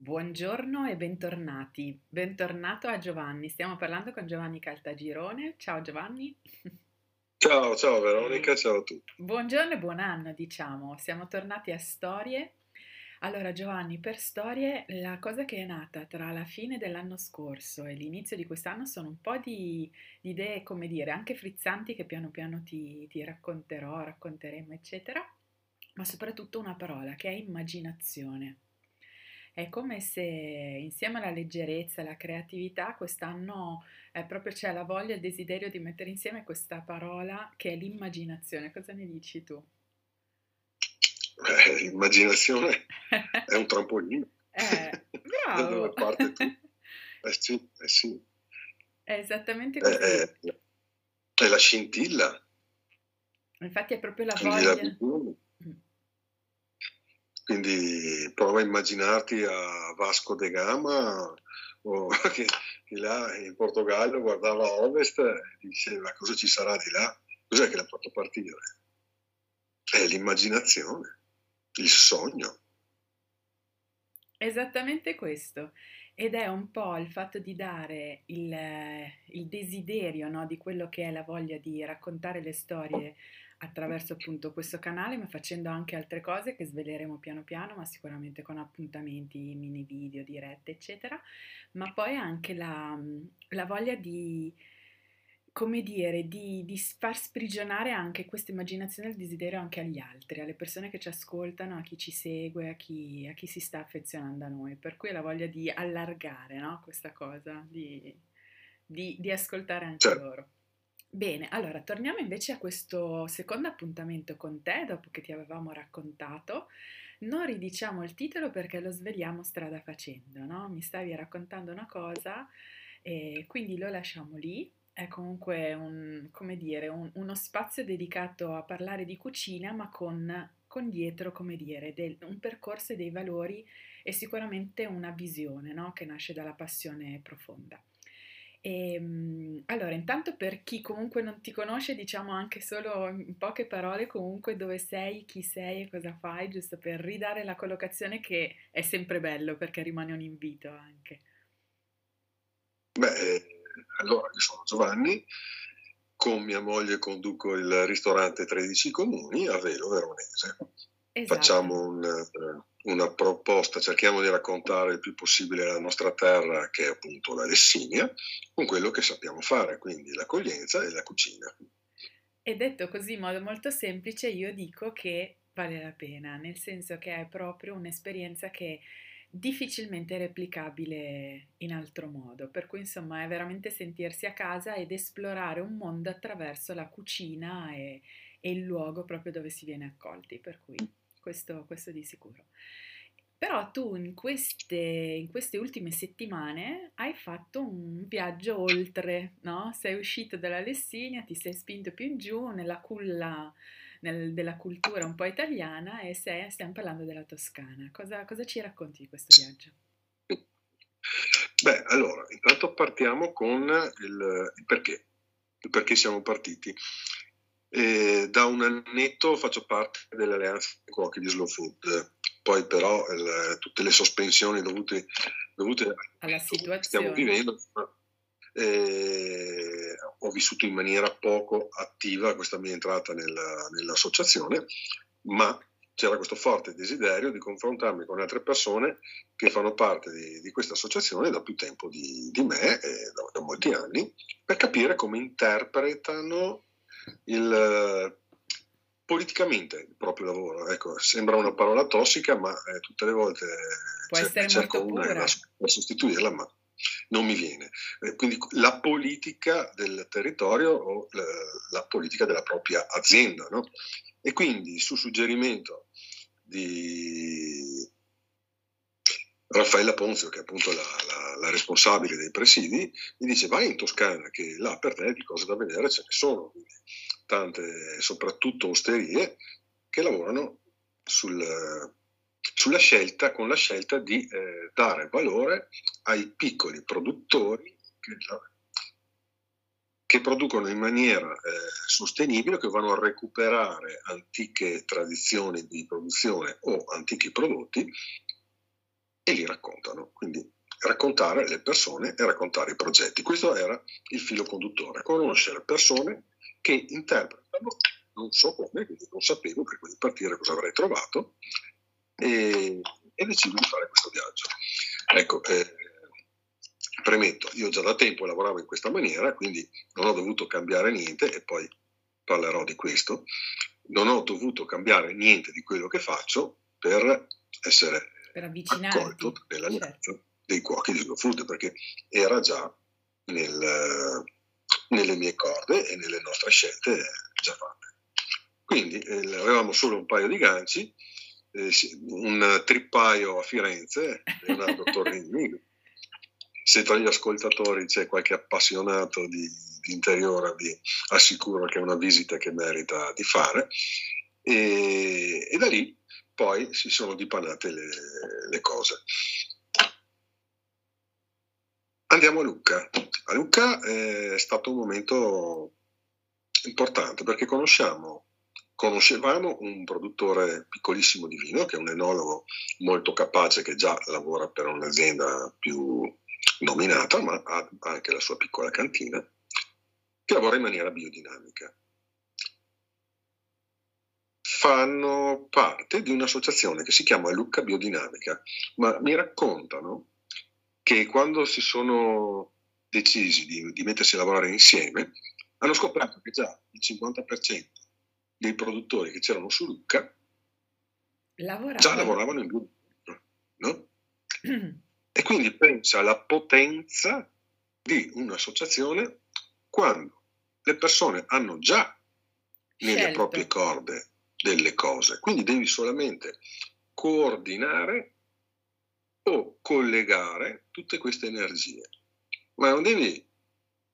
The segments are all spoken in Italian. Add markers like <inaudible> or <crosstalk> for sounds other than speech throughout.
Buongiorno e bentornati. Bentornato a Giovanni. Stiamo parlando con Giovanni Caltagirone. Ciao Giovanni. Ciao, ciao <laughs> Veronica, ciao a tutti. Buongiorno e buon anno, diciamo. Siamo tornati a storie. Allora Giovanni, per storie, la cosa che è nata tra la fine dell'anno scorso e l'inizio di quest'anno sono un po' di, di idee, come dire, anche frizzanti che piano piano ti, ti racconterò, racconteremo, eccetera, ma soprattutto una parola che è immaginazione. È come se insieme alla leggerezza e alla creatività quest'anno eh, proprio c'è la voglia e il desiderio di mettere insieme questa parola che è l'immaginazione. Cosa ne dici tu? Eh, l'immaginazione è un trampolino. <laughs> Eh, dove parte tu? <laughs> Eh sì, eh sì. È esattamente così. È, è, la scintilla. Infatti è proprio la voglia. La quindi prova a immaginarti a Vasco de Gama o <laughs> che, che là in Portogallo guardava a ovest e diceva cosa ci sarà di là, cos'è che l'ha fatto partire? È l'immaginazione, il sogno. Esattamente questo. Ed è un po' il fatto di dare il, il desiderio no, di quello che è la voglia di raccontare le storie attraverso appunto questo canale, ma facendo anche altre cose che sveleremo piano piano, ma sicuramente con appuntamenti, mini video, dirette, eccetera, ma poi anche la, la voglia di, come dire, di, di, far sprigionare anche questa immaginazione e il desiderio anche agli altri, alle persone che ci ascoltano, a chi ci segue, a chi, a chi si sta affezionando a noi. Per cui la voglia di allargare no? questa cosa, di, di, di ascoltare anche certo. loro. Bene, allora torniamo invece a questo secondo appuntamento con te, dopo che ti avevamo raccontato. Non ridiciamo il titolo perché lo sveliamo strada facendo, no? Mi stavi raccontando una cosa e quindi lo lasciamo lì. È comunque un, come dire, un, uno spazio dedicato a parlare di cucina, ma con, con dietro, come dire, del, un percorso e dei valori e sicuramente una visione, no? Che nasce dalla passione profonda. E, ehm, allora, intanto per chi comunque non ti conosce, diciamo anche solo in poche parole comunque dove sei, chi sei e cosa fai, giusto per ridare la collocazione che è sempre bello perché rimane un invito anche. Beh, allora io sono Giovanni, con mia moglie conduco il ristorante 13 Comuni a Velo Veronese. Esatto. Facciamo un, eh, una proposta, cerchiamo di raccontare il più possibile la nostra terra, che è appunto la Lessinia, con quello che sappiamo fare, quindi l'accoglienza e la cucina. E detto così in modo molto semplice, io dico che vale la pena, nel senso che è proprio un'esperienza che difficilmente replicabile in altro modo, per cui insomma è veramente sentirsi a casa ed esplorare un mondo attraverso la cucina e, e il luogo proprio dove si viene accolti, per cui questo, questo di sicuro. Però tu in queste, in queste, ultime settimane hai fatto un viaggio oltre, no? Sei uscito dalla Lessinia, ti sei spinto più in giù nella culla nel, della cultura un po' italiana e sei, stiamo parlando della Toscana. Cosa, cosa ci racconti di questo viaggio? Beh, allora, intanto partiamo con il, il perché, il perché siamo partiti. E da un annetto faccio parte dell'alleanza dei cuochi di Slow Food, poi però il, tutte le sospensioni dovute, dovute alla situazione che stiamo vivendo, eh, ho vissuto in maniera poco attiva questa mia entrata nella, nell'associazione, ma c'era questo forte desiderio di confrontarmi con altre persone che fanno parte di, di questa associazione da più tempo di, di me, eh, da, da molti anni, per capire come interpretano il, politicamente il proprio lavoro. Ecco, sembra una parola tossica, ma eh, tutte le volte Può essere cerco una per sostituirla, ma non mi viene. Eh, quindi la politica del territorio o la, la politica della propria azienda. No? E quindi su suggerimento di Raffaella Ponzio, che è appunto la, la, la, responsabile dei presidi, mi dice vai in Toscana, che là per te di cose da vedere ce ne sono, quindi tante, soprattutto osterie, che lavorano sul, sulla scelta, con la scelta di eh, dare valore ai piccoli produttori che, che producono in maniera eh, sostenibile, che vanno a recuperare antiche tradizioni di produzione o antichi prodotti e li raccontano. Quindi raccontare le persone e raccontare i progetti. Questo era il filo conduttore, conoscere persone che interpretano, non so come, quindi non sapevo prima di partire cosa avrei trovato, e, e decido di fare questo viaggio. Ecco, eh, premetto, io già da tempo lavoravo in questa maniera, quindi non ho dovuto cambiare niente e poi parlerò di questo. Non ho dovuto cambiare niente di quello che faccio per essere per accolto nell'alleanza certo. dei cuochi di Slow Food, perché era già nel, nelle mie corde e nelle nostre scelte già fatte. Quindi eh, avevamo solo un paio di ganci, un trippaio a Firenze, Leonardo Torrini, <laughs> se tra gli ascoltatori c'è qualche appassionato di, di interiore, vi assicuro che è una visita che merita di fare. E, e da lì poi si sono dipanate le, le cose. Andiamo a Lucca. A Lucca è stato un momento importante perché conosciamo, conoscevamo un produttore piccolissimo di vino che è un enologo molto capace che già lavora per un'azienda più nominata, ma ha anche la sua piccola cantina, che lavora in maniera biodinamica. Fanno parte di un'associazione che si chiama Lucca Biodinamica, ma mi raccontano che quando si sono decisi di, di mettersi a lavorare insieme, hanno scoperto che già il 50% dei produttori che c'erano su Lucca lavoravano. già lavoravano in biodinamica. No? <clears throat> E quindi pensa alla potenza di un'associazione quando le persone hanno già nelle Scelto. proprie corde delle cose, quindi devi solamente coordinare o collegare tutte queste energie, ma non devi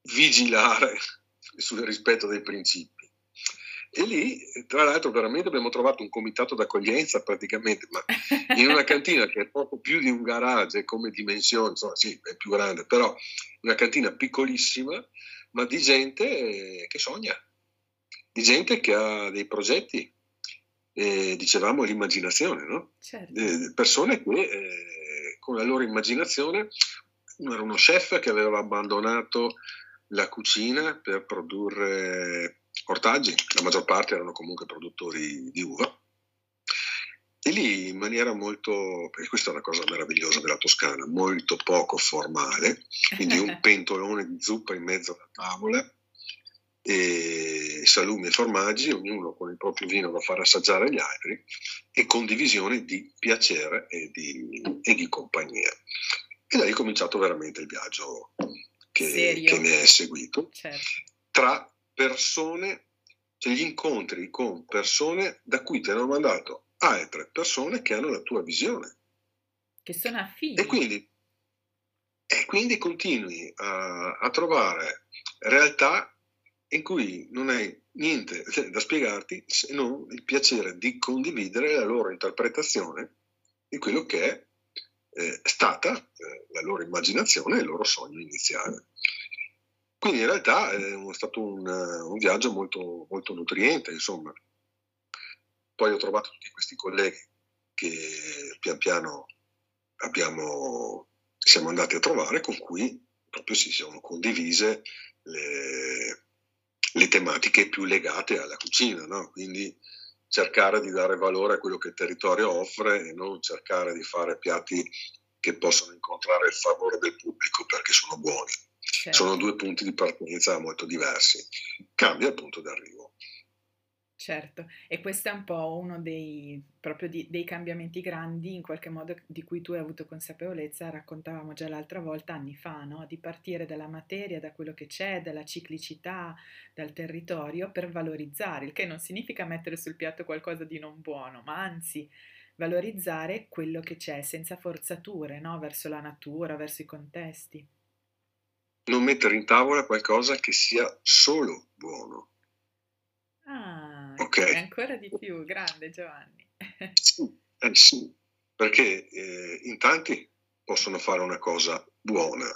vigilare <laughs> sul rispetto dei principi. E lì, tra l'altro, veramente abbiamo trovato un comitato d'accoglienza praticamente, ma in una cantina che è poco più di un garage come dimensioni, insomma sì, è più grande, però una cantina piccolissima, ma di gente che sogna, di gente che ha dei progetti, eh, dicevamo l'immaginazione, no? Certo. Eh, persone che eh, con la loro immaginazione, era uno chef che aveva abbandonato la cucina per produrre ortaggi, la maggior parte erano comunque produttori di uva. E lì in maniera molto, e questa è una cosa meravigliosa della Toscana, molto poco formale, quindi un <laughs> pentolone di zuppa in mezzo alla tavola, e salumi e formaggi, ognuno con il proprio vino da far assaggiare agli altri, e condivisione di piacere e di, e di compagnia. E da lì è cominciato veramente il viaggio che, che ne è seguito, certo. tra persone, cioè gli incontri con persone da cui ti hanno mandato altre persone che hanno la tua visione. Che sono affini. E quindi, e quindi continui a, a trovare realtà in cui non hai niente da spiegarti se non il piacere di condividere la loro interpretazione di quello che è eh, stata eh, la loro immaginazione e il loro sogno iniziale. Quindi in realtà è stato un, un viaggio molto, molto nutriente, insomma. Poi ho trovato tutti questi colleghi che pian piano abbiamo, siamo andati a trovare, con cui proprio si sono condivise le, le tematiche più legate alla cucina, no? quindi cercare di dare valore a quello che il territorio offre e non cercare di fare piatti che possano incontrare il favore del pubblico perché sono buoni. Certo. Sono due punti di partenza molto diversi. Cambia il punto d'arrivo. Certo, e questo è un po' uno dei, proprio di, dei cambiamenti grandi in qualche modo di cui tu hai avuto consapevolezza, raccontavamo già l'altra volta, anni fa, no? di partire dalla materia, da quello che c'è, dalla ciclicità, dal territorio per valorizzare, il che non significa mettere sul piatto qualcosa di non buono, ma anzi valorizzare quello che c'è senza forzature no? verso la natura, verso i contesti non mettere in tavola qualcosa che sia solo buono. Ah, okay. ancora di più, grande Giovanni. <laughs> sì, eh sì, perché eh, in tanti possono fare una cosa buona,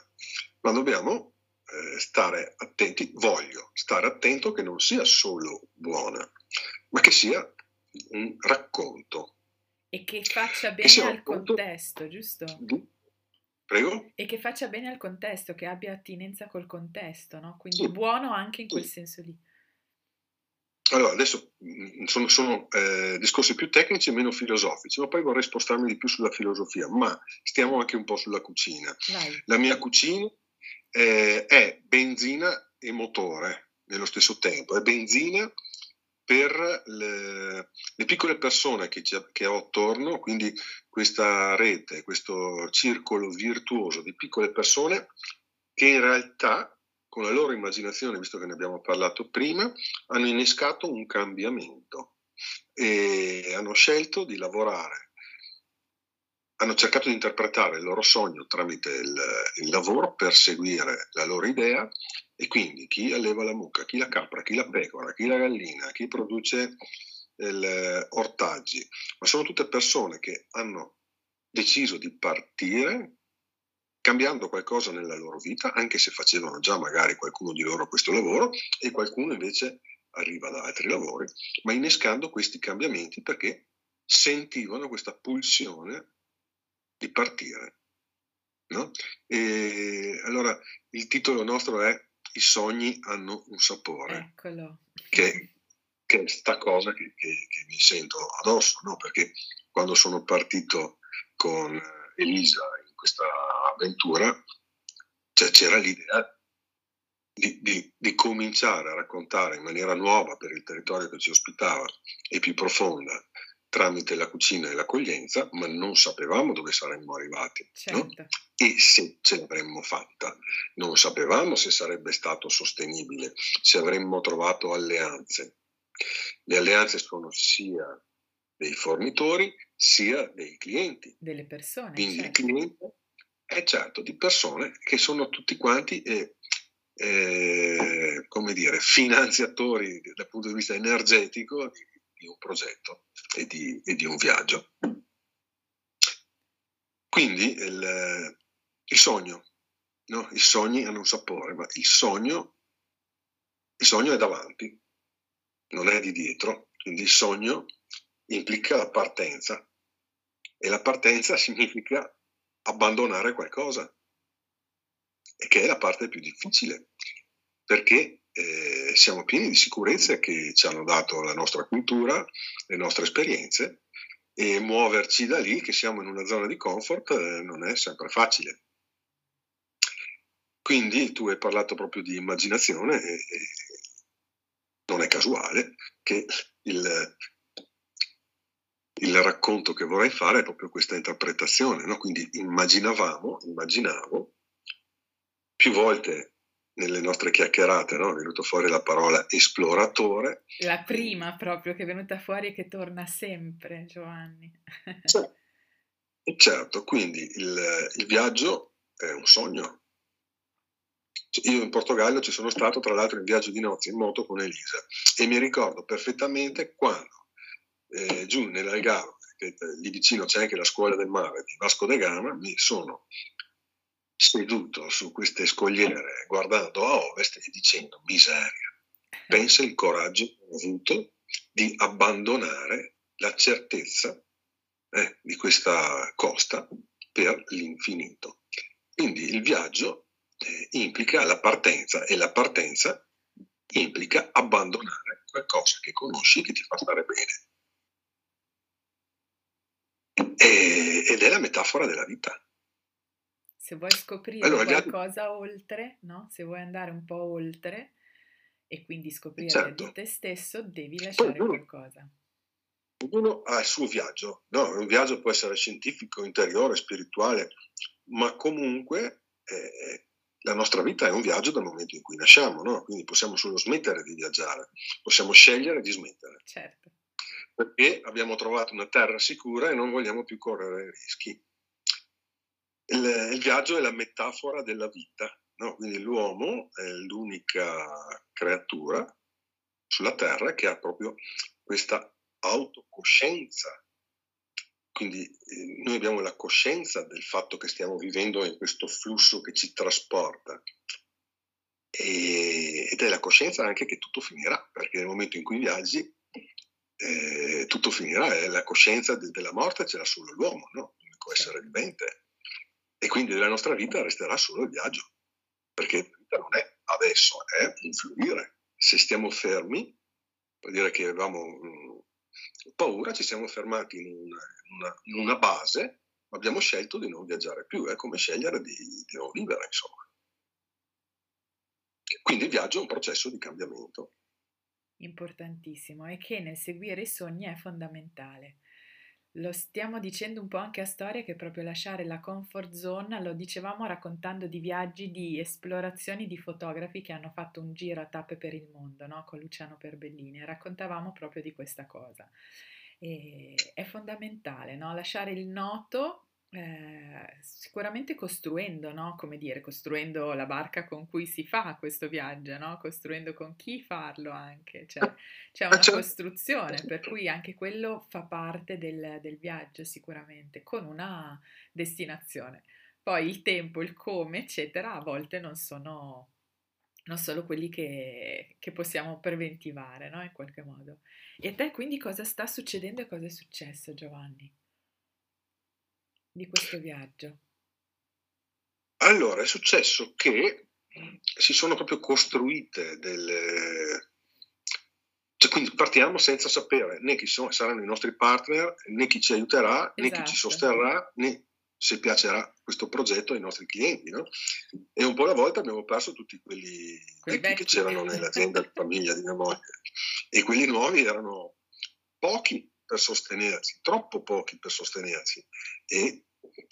ma dobbiamo eh, stare attenti, voglio stare attento che non sia solo buona, ma che sia un racconto E che faccia bene al contesto, giusto? Prego? E che faccia bene al contesto, che abbia attinenza col contesto, no? Quindi sì. buono anche in quel sì. senso lì. Allora, adesso mm, sono, sono eh, discorsi più tecnici e meno filosofici, ma poi vorrei spostarmi di più sulla filosofia, ma stiamo anche un po' sulla cucina. Vai. La mia cucina eh, è benzina e motore nello stesso tempo, è benzina per le, le piccole persone che, che, ho attorno, quindi questa rete, questo circolo virtuoso di piccole persone che in realtà con la loro immaginazione, visto che ne abbiamo parlato prima, hanno innescato un cambiamento e hanno scelto di lavorare, hanno cercato di interpretare il loro sogno tramite il, il lavoro per seguire la loro idea e quindi chi alleva la mucca, chi la capra, chi la pecora, chi la gallina, chi produce il, ortaggi, ma sono tutte persone che hanno deciso di partire cambiando qualcosa nella loro vita, anche se facevano già magari qualcuno di loro questo lavoro e qualcuno invece arriva da altri lavori, ma innescando questi cambiamenti perché sentivano questa pulsione di partire. No? E allora il titolo nostro è I sogni hanno un sapore. Eccolo. Che, che è sta cosa che, che, che mi sento addosso, no? perché quando sono partito con Elisa questa avventura cioè, c'era l'idea di, di, di, cominciare a raccontare in maniera nuova per il territorio che ci ospitava e più profonda tramite la cucina e l'accoglienza, ma non sapevamo dove saremmo arrivati certo. no? e se ce l'avremmo fatta. Non sapevamo se sarebbe stato sostenibile, se avremmo trovato alleanze. Le alleanze sono sia dei fornitori sia dei clienti. Delle persone. Quindi certo. il cliente è certo di persone che sono tutti quanti, eh, eh, come dire, finanziatori dal punto di vista energetico di, di un progetto e di, e di, un viaggio. Quindi il, il sogno, no? i sogni hanno un sapore, ma il sogno, il sogno è davanti, non è di dietro, quindi il sogno implica la partenza e la partenza <laughs> significa abbandonare qualcosa, che è la parte più difficile, perché eh, siamo pieni di sicurezze che ci hanno dato la nostra cultura, le nostre esperienze, e muoverci da lì, che siamo in una zona di comfort, eh, non è sempre facile. Quindi tu hai parlato proprio di immaginazione e, non è casuale che il, il racconto che vorrei fare è proprio questa interpretazione, no? quindi immaginavamo, immaginavo, più volte nelle nostre chiacchierate no? è venuta fuori la parola esploratore. La prima proprio che è venuta fuori e che torna sempre, Giovanni. <laughs> Cioè, certo, quindi il, il viaggio è un sogno. Io in Portogallo ci sono stato, tra l'altro, in viaggio di nozze in moto con Elisa e mi ricordo perfettamente quando eh, giù nell'Algarve, che lì vicino c'è anche la scuola del mare di Vasco da Gama, mi sono seduto su queste scogliere guardando a ovest e dicendo miseria, pensa il coraggio che ho avuto di abbandonare la certezza eh, di questa costa per l'infinito. Quindi il viaggio eh, implica la partenza e la partenza implica abbandonare qualcosa che conosci che ti fa stare bene e, ed è la metafora della vita. Se vuoi scoprire allora, qualcosa già... oltre, no? se vuoi andare un po' oltre e quindi scoprire certo. di te stesso, devi lasciare Poi, qualcosa. Ognuno ha il suo viaggio, no? un viaggio può essere scientifico, interiore, spirituale, ma comunque eh, la nostra vita è un viaggio dal momento in cui nasciamo, no? quindi possiamo solo smettere di viaggiare, possiamo scegliere di smettere. Certo perché abbiamo trovato una terra sicura e non vogliamo più correre rischi. Il, il viaggio è la metafora della vita, no? quindi l'uomo è l'unica creatura sulla terra che ha proprio questa autocoscienza. Quindi eh, noi abbiamo la coscienza del fatto che stiamo vivendo in questo flusso che ci trasporta. E, ed è la coscienza anche che tutto finirà, perché nel momento in cui viaggi eh, tutto finirà e la coscienza de- della morte ce l'ha solo l'uomo, no? l'unico essere vivente. E quindi della nostra vita resterà solo il viaggio, perché la vita non è adesso, è un fluire. Se stiamo fermi, vuol dire che avevamo mh, paura, ci siamo fermati in una, in una, in una base, ma abbiamo scelto di non viaggiare più, è come scegliere di, di non vivere, insomma. Quindi il viaggio è un processo di cambiamento. Importantissimo e che nel seguire i sogni è fondamentale. Lo stiamo dicendo un po' anche a storia che proprio lasciare la comfort zone, lo dicevamo raccontando di viaggi, di esplorazioni di fotografi che hanno fatto un giro a tappe per il mondo, no? Con Luciano Perbellini, raccontavamo proprio di questa cosa. E è fondamentale, no? Lasciare il noto eh, sicuramente costruendo, no? Come dire, costruendo la barca con cui si fa questo viaggio, no? Costruendo con chi farlo anche, cioè c'è una certo. costruzione, per cui anche quello fa parte del, del viaggio sicuramente, con una destinazione. Poi il tempo, il come, eccetera, a volte non sono non solo quelli che, che possiamo preventivare, no? In qualche modo. E a te quindi cosa sta succedendo e cosa è successo, Giovanni? Di questo viaggio? Allora, è successo che si sono proprio costruite delle... Cioè, quindi partiamo senza sapere né chi sono, saranno i nostri partner, né chi ci aiuterà, esatto. né chi ci esatto. sosterrà, né se piacerà questo progetto ai nostri clienti. No? E un po' alla volta abbiamo perso tutti quelli che c'erano nell'azienda di famiglia di mia moglie. E quelli nuovi erano pochi per sostenersi, troppo pochi per sostenersi. E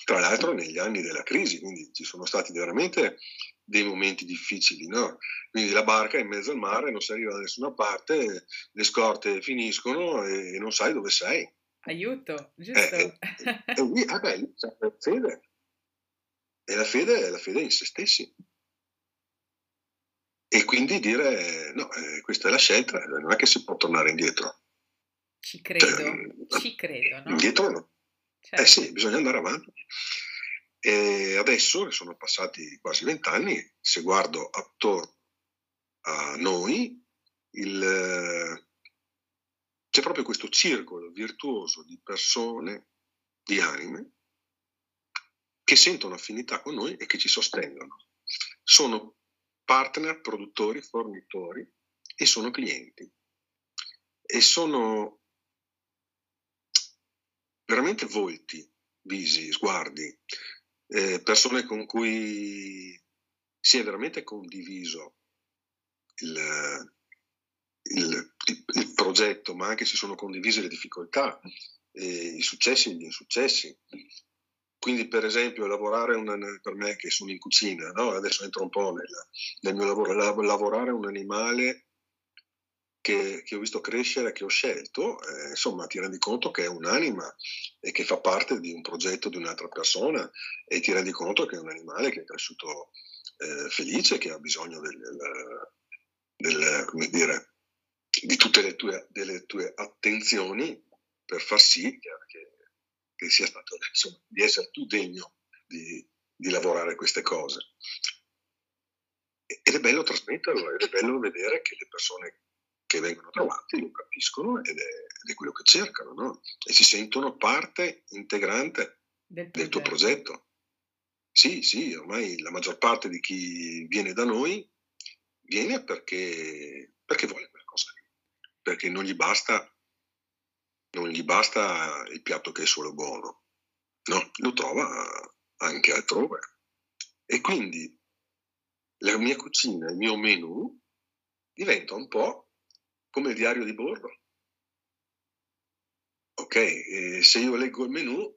tra l'altro negli anni della crisi, quindi ci sono stati veramente dei momenti difficili, no? Quindi la barca è in mezzo al mare, non si arriva da nessuna parte, le scorte finiscono e non sai dove sei. Aiuto, giusto? Eh, eh, e lì, ah beh, lì c'è la fede. E la fede è la fede in se stessi. E quindi dire, no, eh, questa è la scelta, non è che si può tornare indietro. Ci credo, cioè, ci credo, no? Indietro no. Certo. Eh sì, bisogna andare avanti. E adesso, che sono passati quasi vent'anni, se guardo attorno a noi, il, c'è proprio questo circolo virtuoso di persone, di anime, che sentono affinità con noi e che ci sostengono. Sono partner, produttori, fornitori e sono clienti. E sono veramente volti, visi, sguardi, eh, persone con cui si è veramente condiviso il, il, il, progetto, ma anche si sono condivise le difficoltà, eh, i successi e gli insuccessi. Quindi, per esempio, lavorare una, per me che sono in cucina, no? adesso entro un po' nel, nel mio lavoro, lavorare un animale che, che, ho visto crescere, che ho scelto, eh, insomma ti rendi conto che è un'anima e che fa parte di un progetto di un'altra persona e ti rendi conto che è un animale che è cresciuto eh, felice, che ha bisogno del, del, del, dire, di tutte le tue, delle tue attenzioni per far sì che, che sia stato, insomma, di essere tu degno di, di lavorare queste cose. Ed è bello trasmetterlo, ed è bello vedere che le persone che vengono trovati lo capiscono ed è, ed è quello che cercano, no? E si sentono parte integrante del, del tuo progetto. Sì, sì, ormai la maggior parte di chi viene da noi viene perché, perché vuole quella cosa lì, perché non gli basta non gli basta il piatto che è solo buono, no, lo trova anche altrove. E quindi la mia cucina, il mio menù diventa un po' come il diario di bordo. Ok, eh, se io leggo il menù,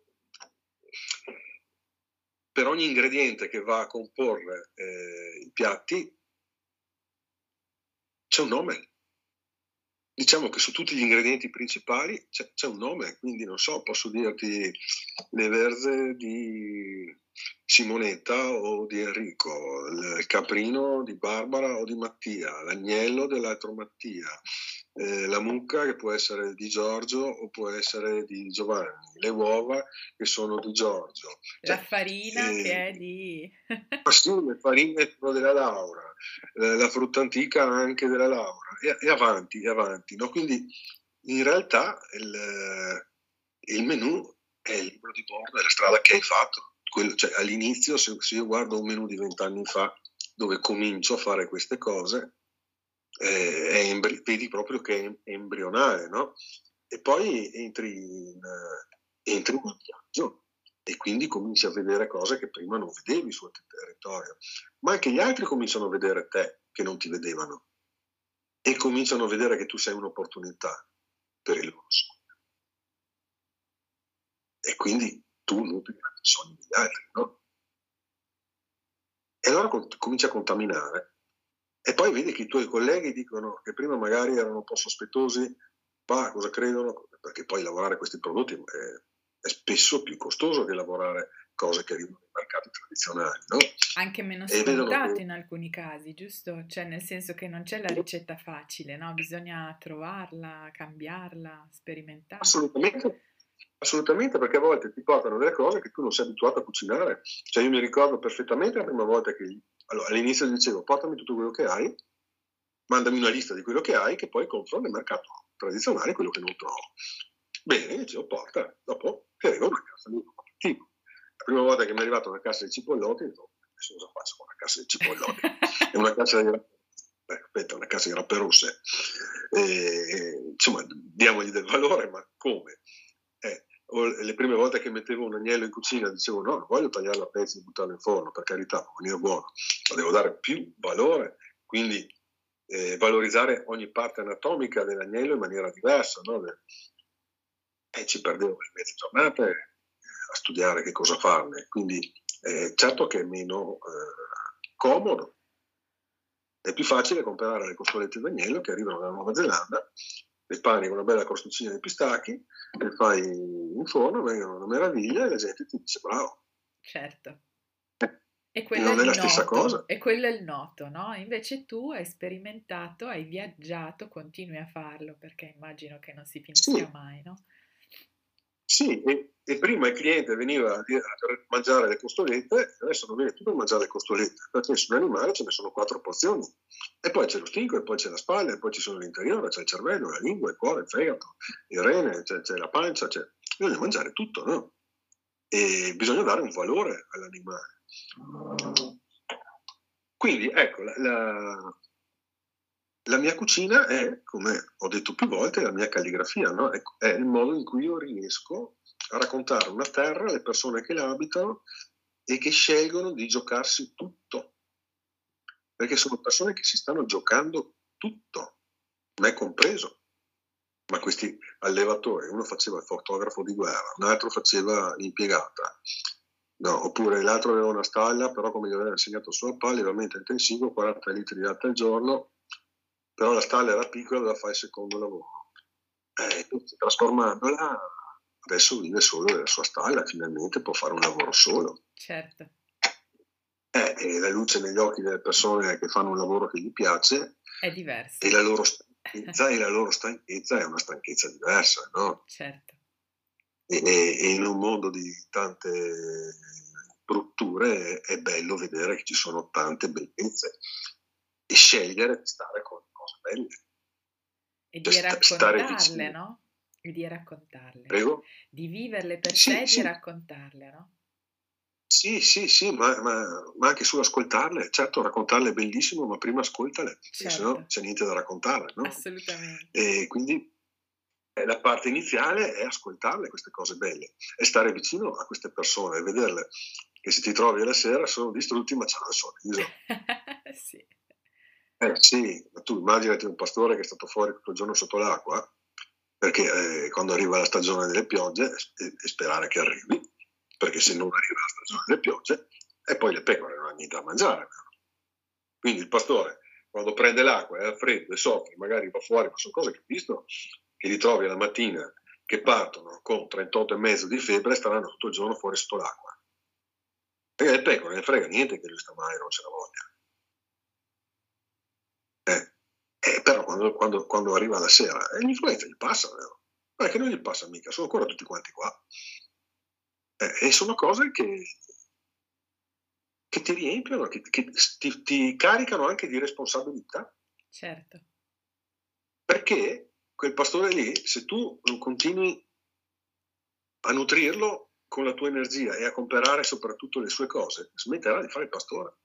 per ogni ingrediente che va a comporre eh, i piatti c'è un nome. Diciamo che su tutti gli ingredienti principali c'è, c'è un nome, quindi non so, posso dirti le verze di Simonetta o di Enrico, il caprino di Barbara o di Mattia, l'agnello dell'altro Mattia, eh, la mucca che può essere di Giorgio o può essere di Giovanni, le uova che sono di Giorgio. La cioè, farina eh, che è di... <laughs> ah sì, le farine sono della Laura, eh, la frutta antica anche della Laura, e, e avanti, e avanti. No? Quindi in realtà il, il menù è il libro di bordo, è la strada che hai fatto. Quello, cioè, all'inizio, se, se, io guardo un menù di vent'anni fa, dove comincio a fare queste cose, eh, embri- vedi proprio che è embrionale, no? E poi entri in, uh, entri in viaggio e quindi cominci a vedere cose che prima non vedevi sul territorio, ma anche gli altri cominciano a vedere te che non ti vedevano e cominciano a vedere che tu sei un'opportunità per il loro sogno. E quindi tu nutri i sogni degli altri, no? E allora cominci a contaminare. E poi vedi che i tuoi colleghi dicono che prima magari erano un po' sospettosi, ma cosa credono? Perché poi lavorare questi prodotti è, è spesso più costoso che lavorare cose che arrivano nei mercati tradizionali, no? Anche meno scontato che... in alcuni casi, giusto? Cioè nel senso che non c'è la ricetta facile, no? Bisogna trovarla, cambiarla, sperimentare. Assolutamente. Assolutamente, perché a volte ti portano delle cose che tu non sei abituato a cucinare. Cioè io mi ricordo perfettamente la prima volta che allora, all'inizio dicevo portami tutto quello che hai, mandami una lista di quello che hai che poi compro nel mercato tradizionale quello che non trovo. Bene, dicevo porta, dopo ti arriva una cassa di tipo. La prima volta che mi è arrivata una cassa di cipollotti, dico, adesso cosa faccio con una cassa di cipollotti? È <laughs> una cassa di eh, aspetta, una cassa di rappe rosse. E, insomma, diamogli del valore, ma come? Eh, le prime volte che mettevo un agnello in cucina dicevo no, non voglio tagliarlo a pezzi e buttarlo in forno, per carità, può venire buono, ma devo dare più valore, quindi eh, valorizzare ogni parte anatomica dell'agnello in maniera diversa. No? E ci perdevo le mezze giornate a studiare che cosa farne, quindi eh, certo che è meno eh, comodo. È più facile comprare le costolette d'agnello che arrivano dalla Nuova Zelanda le pani con una bella crosticina di pistacchi, le fai in forno, vengono una meraviglia e la gente ti dice bravo. Certo. Eh, e non è, è la noto, stessa cosa. E quello è il noto, no? Invece tu hai sperimentato, hai viaggiato, continui a farlo perché immagino che non si finisca sì. mai, no? Sì, e, e, prima il cliente veniva per mangiare le costolette, adesso non viene più per mangiare le costolette, perché sull'animale ce ne sono quattro porzioni. E poi c'è lo stinco, e poi c'è la spalla, e poi ci sono l'interiore, c'è il cervello, la lingua, il cuore, il fegato, il rene, c'è, c'è la pancia, c'è... bisogna mangiare tutto, no? E bisogna dare un valore all'animale. Quindi ecco, la, la, la mia cucina è, come ho detto più volte, la mia calligrafia, no? è, è, il modo in cui io riesco a raccontare una terra alle persone che la abitano e che scelgono di giocarsi tutto. Perché sono persone che si stanno giocando tutto, me compreso. Ma questi allevatori, uno faceva il fotografo di guerra, un altro faceva l'impiegata, no, oppure l'altro aveva una stalla, però come gli aveva insegnato sulla palla, veramente intensivo, 40 litri di latte al giorno, però la stalla era piccola, doveva fare il secondo lavoro. Eh, trasformandola, adesso vive solo della sua stalla, finalmente può fare un lavoro solo. Certo. Eh, e la luce negli occhi delle persone che fanno un lavoro che gli piace è diversa. E la loro stanchezza, e la loro stanchezza è una stanchezza diversa, no? Certo. E, e in un mondo di tante brutture è bello vedere che ci sono tante bellezze e scegliere di stare con belle. E di raccontarle, no? E di raccontarle. Prego? Di viverle per sì, sé e sì. di raccontarle, no? Sì, sì, sì, ma, ma, ma, anche sull'ascoltarle. Certo, raccontarle è bellissimo, ma prima ascoltale, certo. se no c'è niente da raccontare, no? Assolutamente. E quindi eh, la parte iniziale è ascoltarle queste cose belle e stare vicino a queste persone e vederle che se ti trovi la sera sono distrutti ma c'hanno il sorriso. <laughs> sì. Eh sì, ma tu immaginati un pastore che è stato fuori tutto il giorno sotto l'acqua, perché eh, quando arriva la stagione delle piogge, e, e, sperare che arrivi, perché se non arriva la stagione delle piogge, e poi le pecore non hanno niente da mangiare. Quindi il pastore, quando prende l'acqua, è al freddo e soffre, magari va fuori, ma sono cose che ho visto, che li trovi alla mattina che partono con 38,5 di febbre e staranno tutto il giorno fuori sotto l'acqua. Perché le pecore ne frega niente che lui sta male non ce la voglia. Eh, eh, però quando, quando, quando, arriva la sera, eh, l'influenza gli passa, vero? Perché non gli passa mica, sono ancora tutti quanti qua. Eh, e sono cose che, che ti riempiono, che, che ti, ti, caricano anche di responsabilità. Certo. Perché quel pastore lì, se tu non continui a nutrirlo con la tua energia e a comprare soprattutto le sue cose, smetterà di fare il pastore.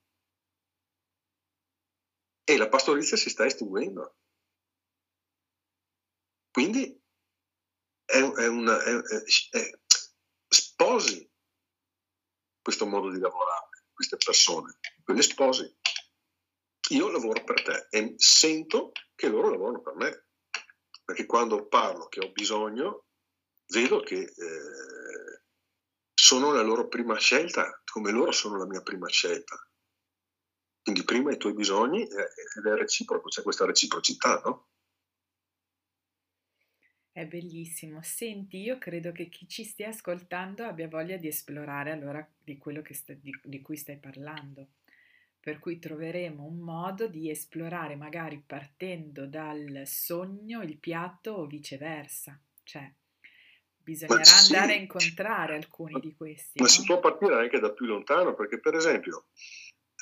E la pastorizia si sta estinguendo. Quindi è, è una, è, sposi questo modo di lavorare, queste persone, quelle sposi. Io lavoro per te e sento che loro lavorano per me, perché quando parlo che ho bisogno, vedo che eh, sono la loro prima scelta, come loro sono la mia prima scelta. Quindi prima i tuoi bisogni ed è reciproco, c'è questa reciprocità, no? È bellissimo. Senti, io credo che chi ci stia ascoltando abbia voglia di esplorare allora di quello sta, di, di cui stai parlando. Per cui troveremo un modo di esplorare, magari partendo dal sogno, il piatto o viceversa. Cioè, bisognerà sì. andare a incontrare alcuni di questi. Ma no? si può partire anche da più lontano, perché per esempio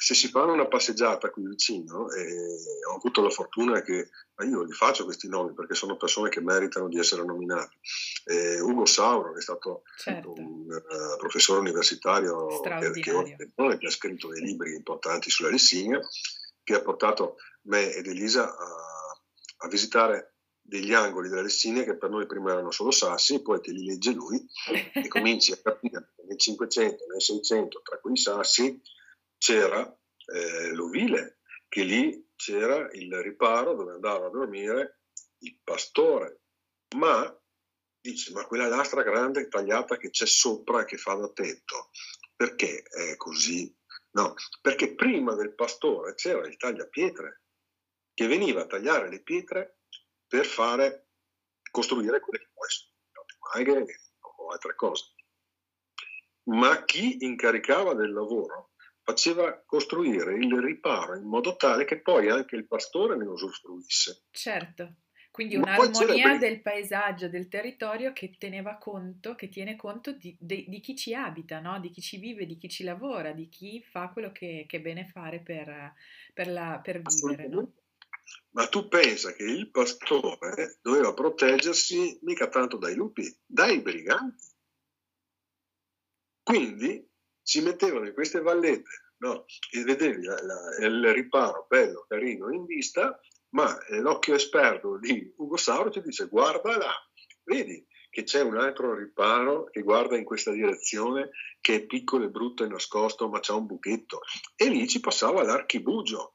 se si fa una passeggiata qui vicino, ho avuto la fortuna che io li faccio questi nomi perché sono persone che meritano di essere nominati. Eh, Ugo Sauro, che è stato certo. un uh, professore universitario che, che, che, ha scritto dei libri importanti sulla Lessinia, che ha portato me ed Elisa a, a visitare degli angoli della Lessinia che per noi prima erano solo sassi, poi te li legge lui e cominci a capire nel 500, nel 600, tra quei sassi c'era eh, l'ovile, che lì c'era il riparo dove andava a dormire il pastore. Ma dice, ma quella lastra grande tagliata che c'è sopra che fa da tetto, perché è così? No, perché prima del pastore c'era il tagliapietre che veniva a tagliare le pietre per fare, costruire quelle che può essere maghe o altre cose. Ma chi incaricava del lavoro faceva costruire il riparo in modo tale che poi anche il pastore ne usufruisse. Certo, quindi un'armonia del paesaggio, del territorio che teneva conto, che tiene conto di, di, di chi ci abita, no? di chi ci vive, di chi ci lavora, di chi fa quello che, che è bene fare per, per, la, per vivere. No? Ma tu pensa che il pastore doveva proteggersi mica tanto dai lupi, dai briganti. Quindi si mettevano in queste vallette no? e vedevi la, la, il riparo bello, carino in vista, ma eh, l'occhio esperto di Ugo Sauro ti dice guarda là, vedi che c'è un altro riparo che guarda in questa direzione, che è piccolo e brutto e nascosto, ma c'ha un buchetto. E lì ci passava l'archibugio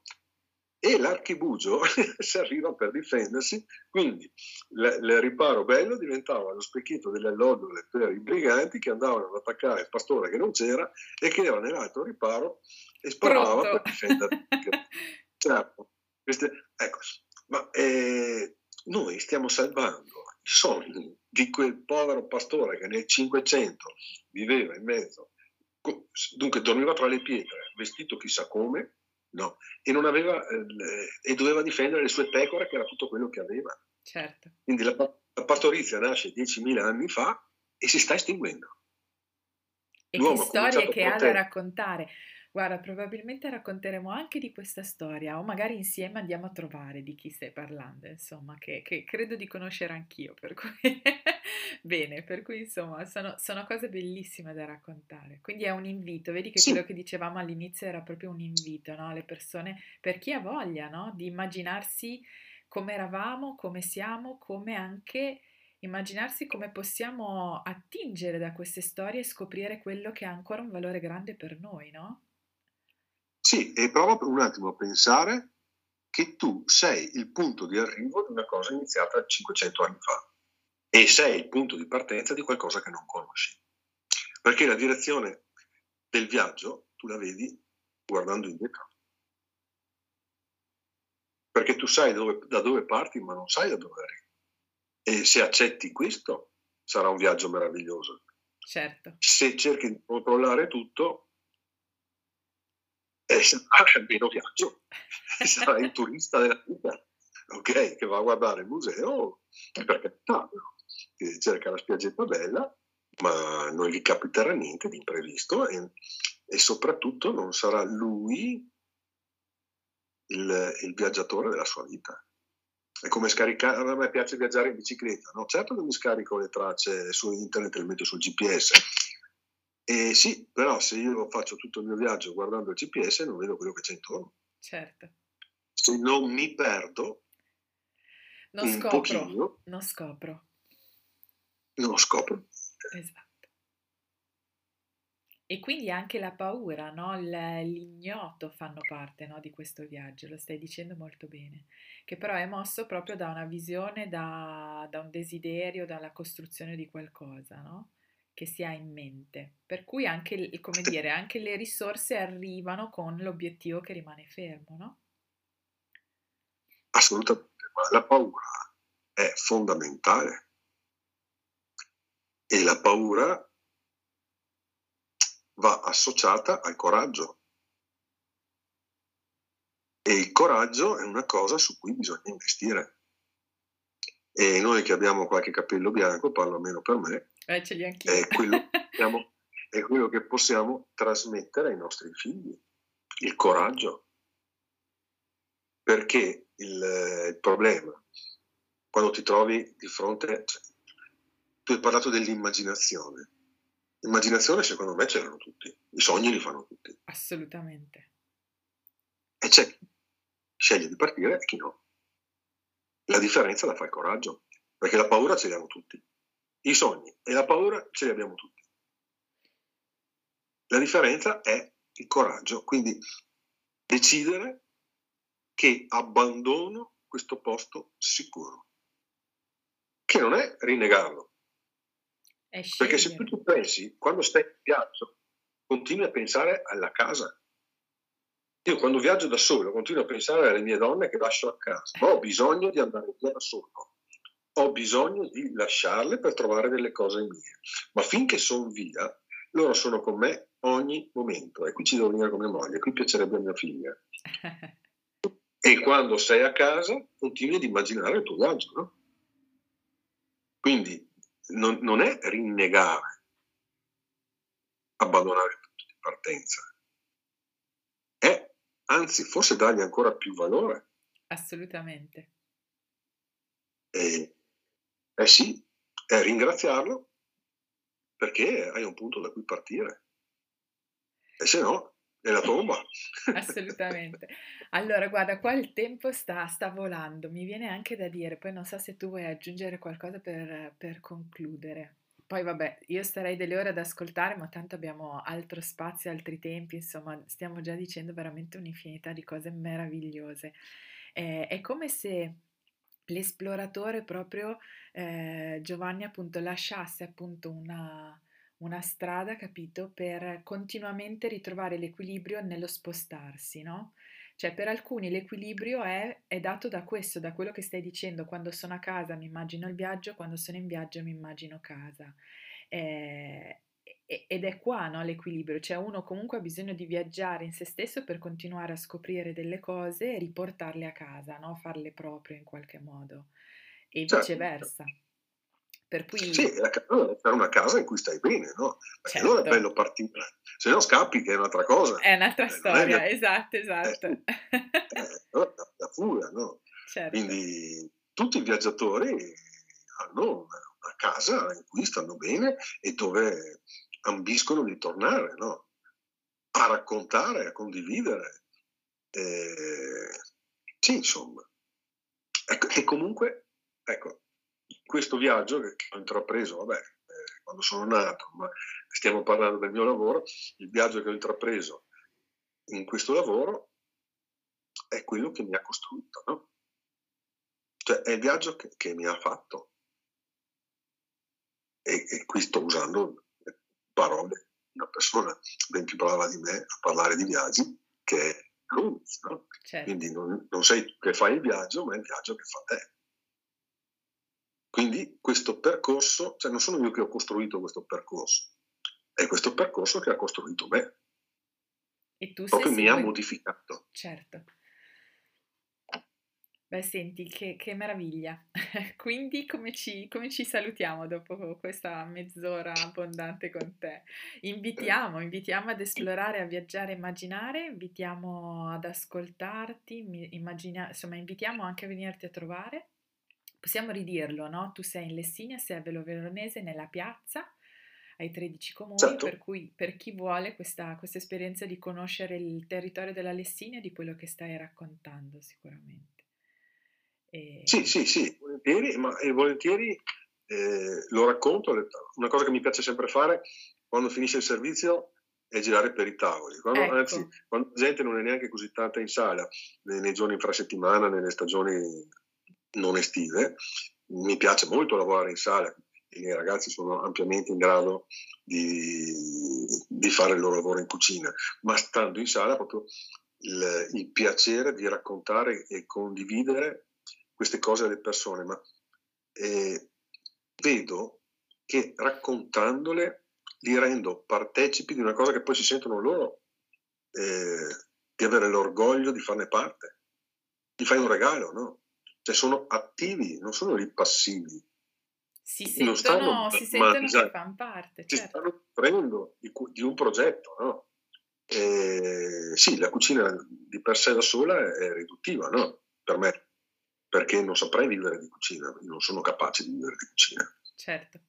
e l'archibugio <laughs> serviva per difendersi, quindi il riparo bello diventava lo specchietto delle allodole per i briganti che andavano ad attaccare il pastore che non c'era e che era nell'altro riparo e sparava Pronto. per difendersi. <laughs> certo, queste, ecco, ma eh, noi stiamo salvando i sogni di quel povero pastore che nel 500 viveva in mezzo, dunque dormiva tra le pietre, vestito chissà come, no? E, aveva, eh, e doveva difendere le sue pecore, che era tutto quello che aveva. Certo. Quindi la, la pastorizia nasce 10.000 anni fa e si sta estinguendo. E L'uomo che storie che ha da raccontare. Guarda, probabilmente racconteremo anche di questa storia o magari insieme andiamo a trovare di chi stai parlando, insomma, che, che credo di conoscere anch'io, per cui <laughs> bene, per cui insomma sono, sono, cose bellissime da raccontare. Quindi è un invito, vedi che sì. quello che dicevamo all'inizio era proprio un invito no? alle persone, per chi ha voglia no? di immaginarsi come eravamo, come siamo, come anche immaginarsi come possiamo attingere da queste storie e scoprire quello che ha ancora un valore grande per noi, no? Sì, e prova un attimo a pensare che tu sei il punto di arrivo di una cosa iniziata 500 anni fa e sei il punto di partenza di qualcosa che non conosci. Perché la direzione del viaggio tu la vedi guardando indietro. Perché tu sai dove, da dove parti, ma non sai da dove arrivi. E se accetti questo, sarà un viaggio meraviglioso. Certo. Se cerchi di controllare tutto, e <laughs> sarà meno viaggio, <laughs> sarai il turista della vita, ok? Che va a guardare il museo, per carità, che cerca la spiaggetta bella, ma non gli capiterà niente di imprevisto e, e soprattutto non sarà lui il, il, viaggiatore della sua vita. È come scaricare, a me piace viaggiare in bicicletta, no? Certo che mi scarico le tracce su internet e le metto sul GPS. E sì, però se io faccio tutto il mio viaggio guardando il GPS non vedo quello che c'è intorno. Certo. Se non mi perdo, non scopro, pochino, non scopro. Non lo scopro. Esatto. E quindi anche la paura, no? l'ignoto fanno parte no? di questo viaggio, lo stai dicendo molto bene, che però è mosso proprio da una visione, da, da un desiderio, dalla costruzione di qualcosa no? che si ha in mente. Per cui anche, come dire, anche le risorse arrivano con l'obiettivo che rimane fermo, no? Assolutamente, ma la paura è fondamentale. E la paura va associata al coraggio. E il coraggio è una cosa su cui bisogna investire. E noi che abbiamo qualche capello bianco, parlo almeno per me, eh, ce li anch'io. È, quello, <laughs> siamo, è quello che possiamo trasmettere ai nostri figli, il coraggio. Perché il, il problema, quando ti trovi di fronte, cioè, tu hai parlato dell'immaginazione, L'immaginazione secondo me c'erano tutti, i sogni li fanno tutti. Assolutamente. E c'è chi sceglie di partire e chi no. La differenza la fa il coraggio, perché la paura ce l'abbiamo tutti. I sogni e la paura ce li abbiamo tutti. La differenza è il coraggio, quindi decidere che abbandono questo posto sicuro, che non è rinnegarlo, perché se tu pensi, quando stai in viaggio, continui a pensare alla casa. Io quando viaggio da solo continuo a pensare alle mie donne che lascio a casa, ma ho bisogno di andare via da solo, ho bisogno di lasciarle per trovare delle cose mie. Ma finché sono via, loro sono con me ogni momento e qui ci devo venire con mia moglie, qui piacerebbe a mia figlia. <laughs> e quando sei a casa continui ad immaginare il tuo viaggio, no? Quindi non, non è rinnegare, abbandonare il punto di partenza, è anzi forse dargli ancora più valore. Assolutamente. E, eh sì, è ringraziarlo perché hai un punto da cui partire. E se no, è la tomba. <laughs> Assolutamente. Allora, guarda, qua il tempo sta, sta, volando, mi viene anche da dire, poi non so se tu vuoi aggiungere qualcosa per, per concludere. Poi vabbè, io starei delle ore ad ascoltare, ma tanto abbiamo altro spazio, altri tempi, insomma, stiamo già dicendo veramente un'infinità di cose meravigliose. Eh, è come se l'esploratore proprio, eh, Giovanni appunto, lasciasse appunto una una strada, capito, per continuamente ritrovare l'equilibrio nello spostarsi, no? Cioè, per alcuni l'equilibrio è, è, dato da questo, da quello che stai dicendo. Quando sono a casa mi immagino il viaggio, quando sono in viaggio mi immagino casa. Eh, ed è qua no, l'equilibrio, cioè uno comunque ha bisogno di viaggiare in se stesso per continuare a scoprire delle cose e riportarle a casa, no? farle proprie in qualche modo e certo. viceversa. Per cui... Sì, è una casa in cui stai bene, no? Perché certo. allora è certo. bello partire, se no scappi che è un'altra cosa. È un'altra eh, storia, è... esatto, esatto. Eh, eh, la fuga, no? Certo. Quindi tutti i viaggiatori hanno una casa in cui stanno bene e dove ambiscono di tornare, no? A raccontare, a condividere. Eh, sì, insomma. Ecco, e comunque, ecco, questo viaggio che ho intrapreso, vabbè, eh, quando sono nato, ma stiamo parlando del mio lavoro, il viaggio che ho intrapreso in questo lavoro è quello che mi ha costruito, no? Cioè è il viaggio che, che mi ha fatto. E, e, qui sto usando parole di una persona ben più brava di me a parlare di viaggi, che è lui. No? Certo. Quindi non, non sei tu che fai il viaggio, ma è il viaggio che fa te. Quindi questo percorso, cioè non sono io che ho costruito questo percorso, è questo percorso che ha costruito me. E tu Proprio mi ha modificato. Certo. Beh, senti, che, che meraviglia. <laughs> Quindi come ci, come ci, salutiamo dopo questa mezz'ora abbondante con te? Invitiamo, invitiamo ad esplorare, a viaggiare, immaginare, invitiamo ad ascoltarti, immagina, insomma, invitiamo anche a venirti a trovare possiamo ridirlo, no? Tu sei in Lessinia, sei a Velo Veronese, nella piazza, ai 13 comuni, certo. per cui per chi vuole questa, questa, esperienza di conoscere il territorio della Lessinia, di quello che stai raccontando sicuramente. E... Sì, sì, sì, volentieri, ma volentieri eh, lo racconto, una cosa che mi piace sempre fare quando finisce il servizio è girare per i tavoli. Quando, ecco. Anzi, quando la gente non è neanche così tanta in sala, nei, nei giorni infrasettimana, nelle stagioni non estive, mi piace molto lavorare in sala, i miei ragazzi sono ampiamente in grado di, di, fare il loro lavoro in cucina, ma stando in sala proprio il, il, piacere di raccontare e condividere queste cose alle persone, ma eh, vedo che raccontandole li rendo partecipi di una cosa che poi si sentono loro eh, di avere l'orgoglio di farne parte. Gli fai un regalo, no? Cioè sono attivi, non sono lì passivi. Si sentono, stanno, si sentono che fanno parte. Si certo. stanno prendendo di, di, un progetto, no? E, sì, la cucina di per sé da sola è riduttiva, no? Per me, perché non saprei vivere di cucina, non sono capace di vivere di cucina. Certo.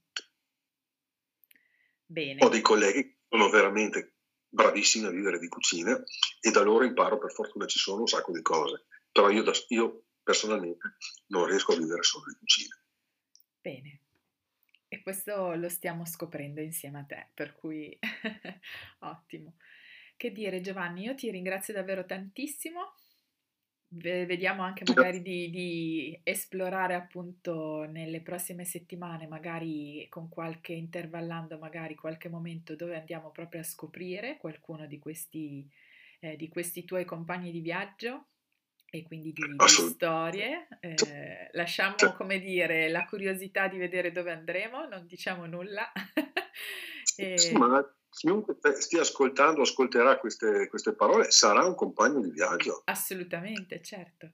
Bene. Ho dei colleghi che sono veramente bravissimi a vivere di cucina e da loro imparo, per fortuna ci sono un sacco di cose, però io, da, io personalmente non riesco a vivere solo di cucina. Bene. E questo lo stiamo scoprendo insieme a te, per cui <laughs> ottimo. Che dire Giovanni, io ti ringrazio davvero tantissimo vediamo anche magari di, di, esplorare appunto nelle prossime settimane, magari con qualche intervallando, magari qualche momento dove andiamo proprio a scoprire qualcuno di questi, eh, di questi tuoi compagni di viaggio e quindi di, di storie. Eh, lasciamo, come dire, la curiosità di vedere dove andremo, non diciamo nulla. <laughs> e... Sì, ma chiunque stia ascoltando, ascolterà queste, queste parole, sarà un compagno di viaggio. Assolutamente, certo.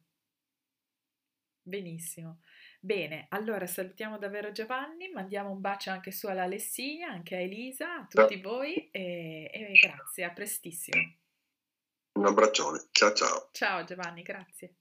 Benissimo. Bene, allora salutiamo davvero Giovanni, mandiamo un bacio anche su alla Lessinia, anche a Elisa, a tutti voi e, e grazie, a prestissimo. Un abbraccione, ciao ciao. Ciao Giovanni, grazie.